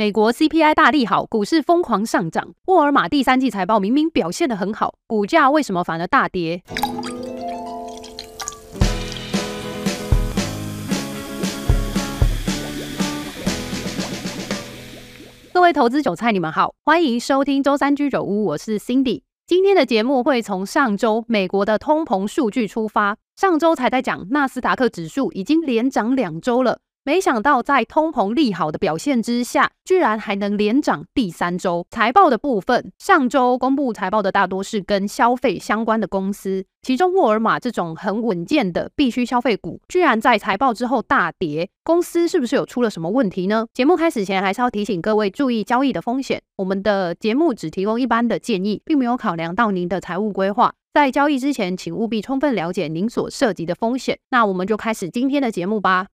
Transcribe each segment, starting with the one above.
美国 CPI 大利好，股市疯狂上涨。沃尔玛第三季财报明明表现得很好，股价为什么反而大跌？各位投资韭菜，你们好，欢迎收听周三居酒屋，我是 Cindy。今天的节目会从上周美国的通膨数据出发。上周才在讲纳斯达克指数已经连涨两周了。没想到，在通膨利好的表现之下，居然还能连涨第三周。财报的部分，上周公布财报的大多是跟消费相关的公司，其中沃尔玛这种很稳健的必需消费股，居然在财报之后大跌。公司是不是有出了什么问题呢？节目开始前，还是要提醒各位注意交易的风险。我们的节目只提供一般的建议，并没有考量到您的财务规划。在交易之前，请务必充分了解您所涉及的风险。那我们就开始今天的节目吧。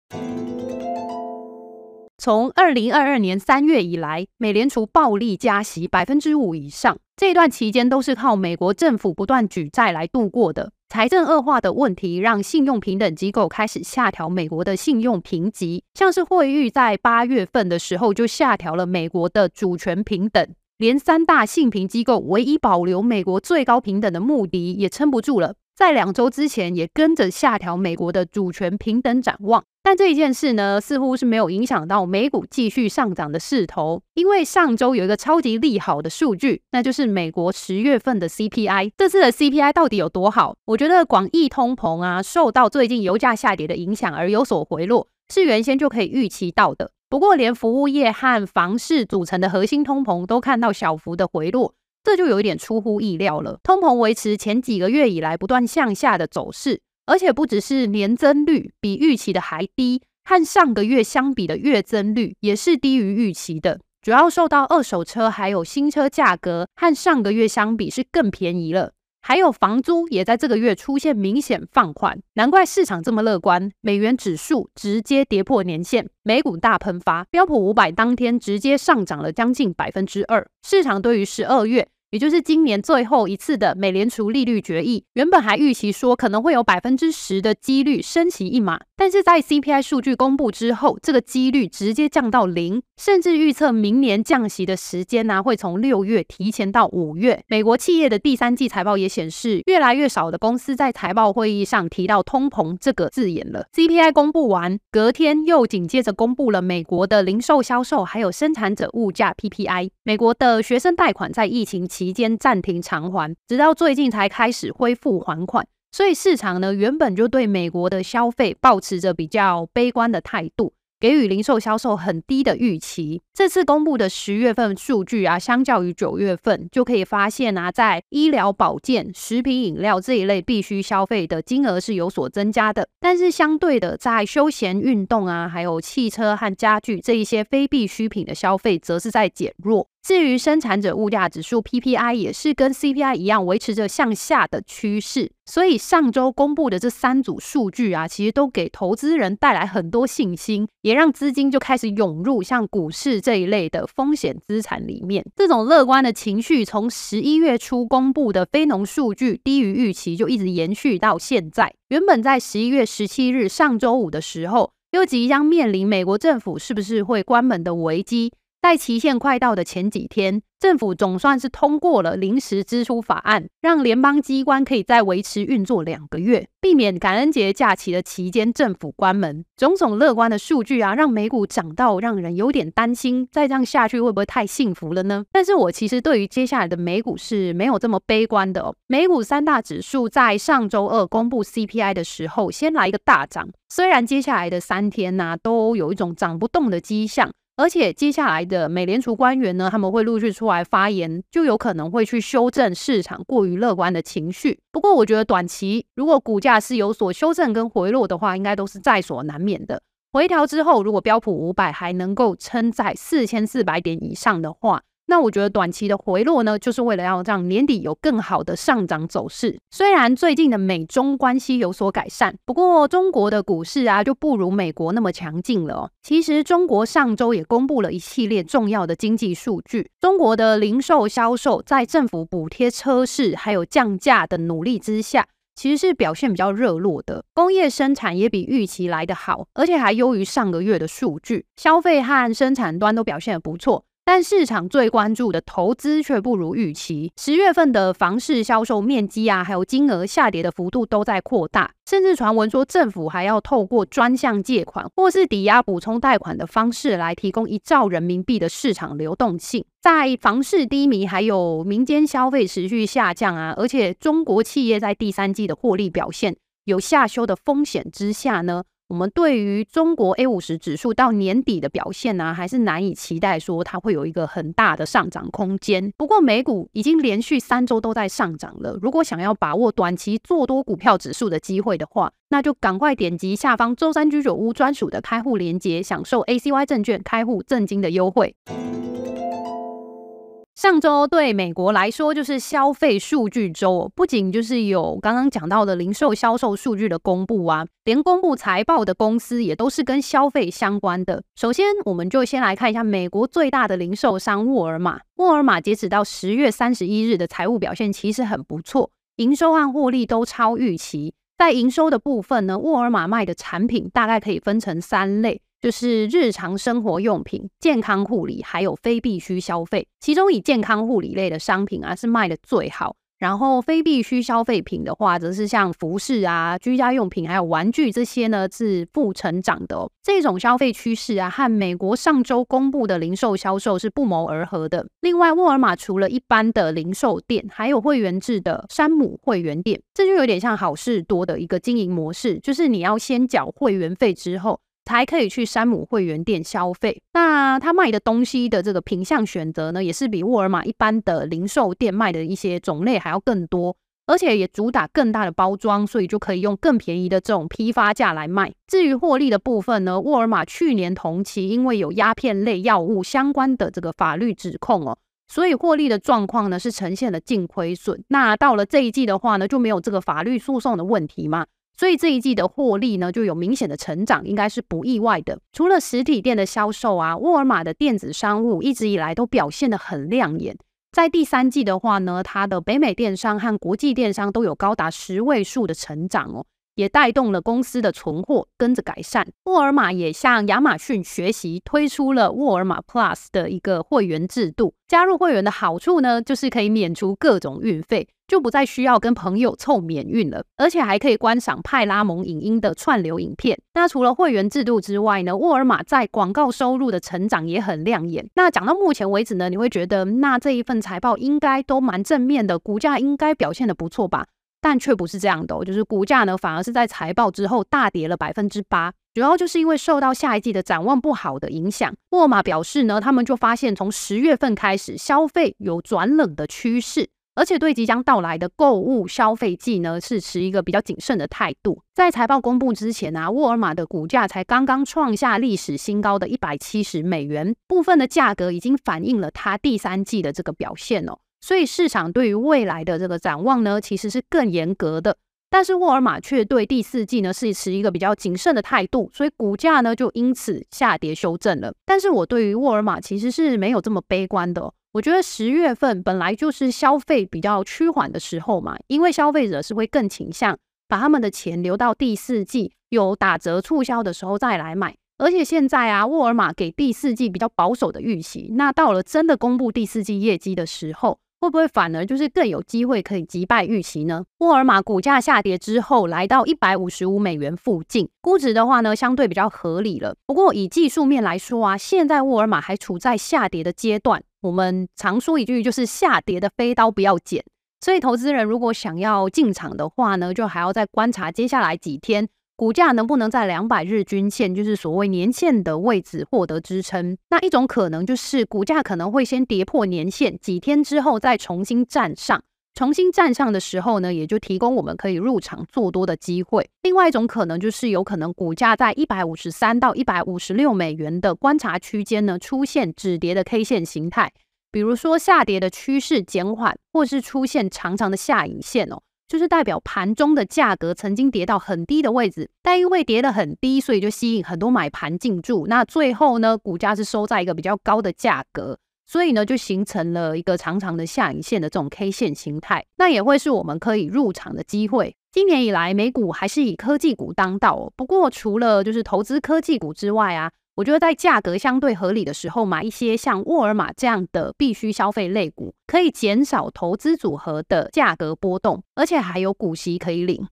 从二零二二年三月以来，美联储暴力加息百分之五以上，这段期间都是靠美国政府不断举债来度过的。财政恶化的问题让信用平等机构开始下调美国的信用评级，像是惠誉在八月份的时候就下调了美国的主权平等，连三大信评机构唯一保留美国最高平等的穆迪也撑不住了，在两周之前也跟着下调美国的主权平等展望。但这一件事呢，似乎是没有影响到美股继续上涨的势头，因为上周有一个超级利好的数据，那就是美国十月份的 CPI。这次的 CPI 到底有多好？我觉得广义通膨啊，受到最近油价下跌的影响而有所回落，是原先就可以预期到的。不过，连服务业和房市组成的核心通膨都看到小幅的回落，这就有一点出乎意料了。通膨维持前几个月以来不断向下的走势。而且不只是年增率比预期的还低，和上个月相比的月增率也是低于预期的。主要受到二手车还有新车价格和上个月相比是更便宜了，还有房租也在这个月出现明显放缓，难怪市场这么乐观。美元指数直接跌破年线，美股大喷发，标普五百当天直接上涨了将近百分之二。市场对于十二月。也就是今年最后一次的美联储利率决议，原本还预期说可能会有百分之十的几率升息一码，但是在 CPI 数据公布之后，这个几率直接降到零，甚至预测明年降息的时间呢、会从六月提前到五月。美国企业的第三季财报也显示，越来越少的公司在财报会议上提到通膨这个字眼了。CPI 公布完，隔天又紧接着公布了美国的零售销售还有生产者物价 PPI。美国的学生贷款在疫情期期间暂停偿还，直到最近才开始恢复还款，所以市场呢原本就对美国的消费抱持着比较悲观的态度。给予零售销售很低的预期。这次公布的十月份数据啊，相较于九月份，就可以发现啊，在医疗保健、食品饮料这一类必须消费的金额是有所增加的。但是相对的，在休闲运动啊，还有汽车和家具这一些非必需品的消费，则是在减弱。至于生产者物价指数 PPI 也是跟 CPI 一样维持着向下的趋势，所以上周公布的这三组数据啊，其实都给投资人带来很多信心，也让资金就开始涌入像股市这一类的风险资产里面。这种乐观的情绪从十一月初公布的非农数据低于预期，就一直延续到现在。原本在十一月十七日上周五的时候，又即将面临美国政府是不是会关门的危机。在期限快到的前几天，政府总算是通过了临时支出法案，让联邦机关可以再维持运作两个月，避免感恩节假期的期间政府关门。种种乐观的数据啊，让美股涨到让人有点担心，再这样下去会不会太幸福了呢？但是我其实对于接下来的美股是没有这么悲观的哦。美股三大指数在上周二公布 CPI 的时候，先来一个大涨，虽然接下来的三天呢、啊，都有一种涨不动的迹象。而且接下来的美联储官员呢，他们会陆续出来发言，就有可能会去修正市场过于乐观的情绪。不过，我觉得短期如果股价是有所修正跟回落的话，应该都是在所难免的。回调之后，如果标普五百还能够撑在四千四百点以上的话，那我觉得短期的回落呢，就是为了要让年底有更好的上涨走势。虽然最近的美中关系有所改善，不过中国的股市啊就不如美国那么强劲了。其实中国上周也公布了一系列重要的经济数据，中国的零售销售在政府补贴车市还有降价的努力之下，其实是表现比较热络的，工业生产也比预期来得好，而且还优于上个月的数据，消费和生产端都表现得不错。但市场最关注的投资却不如预期。十月份的房市销售面积啊，还有金额下跌的幅度都在扩大，甚至传闻说政府还要透过专项借款或是抵押补充贷款的方式来提供一兆人民币的市场流动性。在房市低迷，还有民间消费持续下降啊，而且中国企业在第三季的获利表现有下修的风险之下呢，我们对于中国 A 五十指数到年底的表现呢、还是难以期待说它会有一个很大的上涨空间。不过美股已经连续三周都在上涨了，如果想要把握短期做多股票指数的机会的话，那就赶快点击下方周三居酒屋专属的开户链接，享受 ACY 证券开户赠金的优惠。上周对美国来说就是消费数据周，不仅就是有刚刚讲到的零售销售数据的公布啊，连公布财报的公司也都是跟消费相关的。首先，我们就先来看一下美国最大的零售商沃尔玛。沃尔玛截止到十月三十一日的财务表现其实很不错，营收和获利都超预期。在营收的部分呢，沃尔玛卖的产品大概可以分成三类。就是日常生活用品、健康护理，还有非必需消费。其中以健康护理类的商品啊是卖的最好，然后非必需消费品的话，则是像服饰啊、居家用品还有玩具这些呢是负成长的哦。这种消费趋势啊，和美国上周公布的零售销售是不谋而合的。另外，沃尔玛除了一般的零售店，还有会员制的山姆会员店，这就有点像好事多的一个经营模式，就是你要先缴会员费之后。才可以去山姆会员店消费。那他卖的东西的这个品项选择呢，也是比沃尔玛一般的零售店卖的一些种类还要更多，而且也主打更大的包装，所以就可以用更便宜的这种批发价来卖。至于获利的部分呢，沃尔玛去年同期因为有鸦片类药物相关的这个法律指控哦，所以获利的状况呢是呈现了净亏损。那到了这一季的话呢，就没有这个法律诉讼的问题嘛。所以这一季的获利呢，就有明显的成长，应该是不意外的。除了实体店的销售啊，沃尔玛的电子商务一直以来都表现得很亮眼。在第三季的话呢，它的北美电商和国际电商都有高达十位数的成长哦。也带动了公司的存货跟着改善。沃尔玛也向亚马逊学习，推出了沃尔玛 Plus 的一个会员制度。加入会员的好处呢，就是可以免除各种运费，就不再需要跟朋友凑免运了，而且还可以观赏派拉蒙影音的串流影片。那除了会员制度之外呢，沃尔玛在广告收入的成长也很亮眼。那讲到目前为止呢，你会觉得那这一份财报应该都蛮正面的，股价应该表现得不错吧？但却不是这样的哦，就是股价呢，反而是在财报之后大跌了百分之八，主要就是因为受到下一季的展望不好的影响。沃尔玛表示呢，他们就发现从十月份开始，消费有转冷的趋势，而且对即将到来的购物消费季呢，是持一个比较谨慎的态度。在财报公布之前啊，沃尔玛的股价才刚刚创下历史新高的一百七十美元，部分的价格已经反映了它第三季的这个表现哦。所以市场对于未来的这个展望呢，其实是更严格的。但是沃尔玛却对第四季呢是持一个比较谨慎的态度，所以股价呢就因此下跌修正了。但是我对于沃尔玛其实是没有这么悲观的。我觉得十月份本来就是消费比较趋缓的时候嘛，因为消费者是会更倾向把他们的钱留到第四季有打折促销的时候再来买。而且现在啊，沃尔玛给第四季比较保守的预期，那到了真的公布第四季业绩的时候，会不会反而就是更有机会可以击败预期呢？沃尔玛股价下跌之后，来到一百五十五美元附近，估值的话呢，相对比较合理了。不过以技术面来说啊，现在沃尔玛还处在下跌的阶段。我们常说一句，就是下跌的飞刀不要捡。所以投资人如果想要进场的话呢，就还要再观察接下来几天。股价能不能在两百日均线，就是所谓年线的位置获得支撑？那一种可能就是股价可能会先跌破年线，几天之后再重新站上。重新站上的时候呢，也就提供我们可以入场做多的机会。另外一种可能就是有可能股价在一百五十三到一百五十六美元的观察区间呢，出现止跌的 K 线形态，比如说下跌的趋势减缓，或是出现长长的下影线哦。就是代表盘中的价格曾经跌到很低的位置，但因为跌得很低，所以就吸引很多买盘进驻。那最后呢，股价是收在一个比较高的价格，所以呢，就形成了一个长长的下影线的这种 K 线形态。那也会是我们可以入场的机会。今年以来，美股还是以科技股当道。不过，除了就是投资科技股之外啊，我觉得在价格相对合理的时候，买一些像沃尔玛这样的必须消费类股，可以减少投资组合的价格波动，而且还有股息可以领。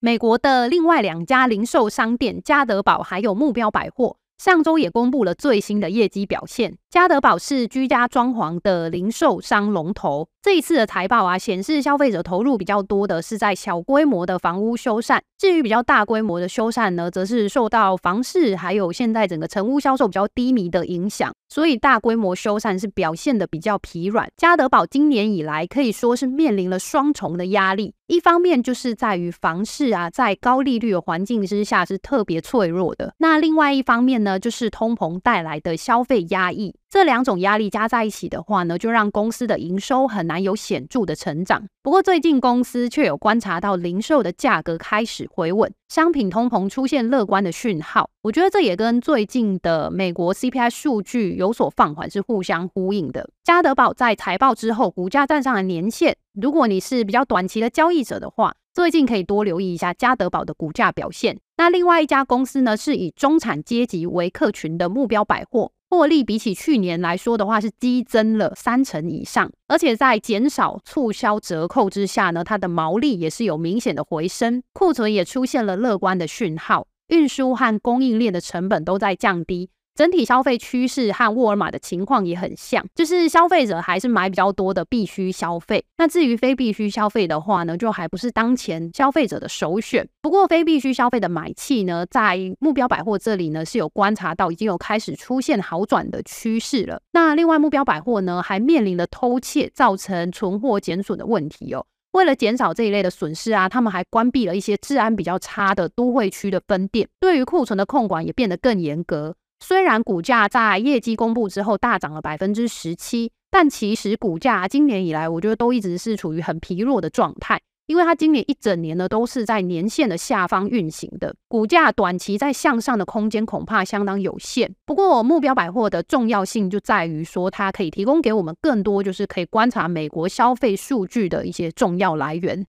美国的另外两家零售商店家得宝还有目标百货，上周也公布了最新的业绩表现。家得宝是居家装潢的零售商龙头。这一次的财报啊，显示消费者投入比较多的是在小规模的房屋修缮，至于比较大规模的修缮呢，则是受到房市还有现在整个成屋销售比较低迷的影响，所以大规模修缮是表现的比较疲软。家得宝今年以来可以说是面临了双重的压力，一方面就是在于房市啊，在高利率的环境之下是特别脆弱的，那另外一方面呢，就是通膨带来的消费压抑。这两种压力加在一起的话呢，就让公司的营收很难有显著的成长。不过最近公司却有观察到零售的价格开始回稳，商品通膨出现乐观的讯号。我觉得这也跟最近的美国 CPI 数据有所放缓是互相呼应的。家得宝在财报之后，股价站上了年线。如果你是比较短期的交易者的话，最近可以多留意一下家得宝的股价表现。那另外一家公司呢，是以中产阶级为客群的目标百货。获利比起去年来说的话，是激增了三成以上，而且在减少促销折扣之下呢，它的毛利也是有明显的回升，库存也出现了乐观的讯号，运输和供应链的成本都在降低。整体消费趋势和沃尔玛的情况也很像，就是消费者还是买比较多的必须消费。那至于非必需消费的话呢，就还不是当前消费者的首选。不过非必须消费的买气呢，在目标百货这里呢是有观察到已经有开始出现好转的趋势了。那另外目标百货呢，还面临了偷窃造成存货减损的问题哦。为了减少这一类的损失啊，他们还关闭了一些治安比较差的都会区的分店，对于库存的控管也变得更严格。虽然股价在业绩公布之后大涨了百分之十七，但其实股价今年以来，我觉得都一直是处于很疲弱的状态，因为它今年一整年呢都是在年线的下方运行的，股价短期在向上的空间恐怕相当有限。不过目标百货的重要性就在于说，它可以提供给我们更多就是可以观察美国消费数据的一些重要来源。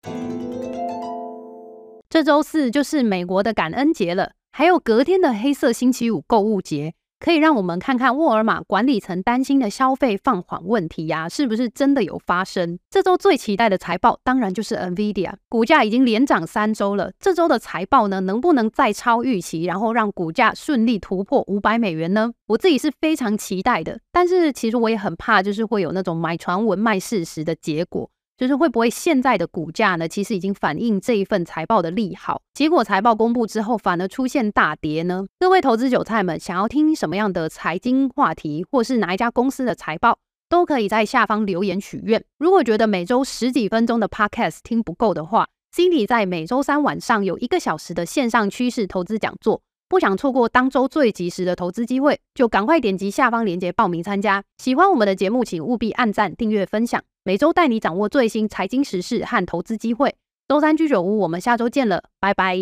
这周四就是美国的感恩节了。还有隔天的黑色星期五购物节，可以让我们看看沃尔玛管理层担心的消费放缓问题呀、是不是真的有发生？这周最期待的财报，当然就是 NVIDIA，股价已经连涨三周了。这周的财报呢，能不能再超预期，然后让股价顺利突破五百美元呢？我自己是非常期待的，但是其实我也很怕，就是会有那种买传闻卖事实的结果。就是会不会现在的股价呢，其实已经反映这一份财报的利好，结果财报公布之后反而出现大跌呢？各位投资韭菜们，想要听什么样的财经话题，或是哪一家公司的财报，都可以在下方留言许愿。如果觉得每周十几分钟的 Podcast 听不够的话，Cindy 在每周三晚上有一个小时的线上趋势投资讲座。不想错过当周最及时的投资机会，就赶快点击下方链接报名参加。喜欢我们的节目，请务必按赞、订阅、分享。每周带你掌握最新财经时事和投资机会。周三居酒屋，我们下周见了，拜拜。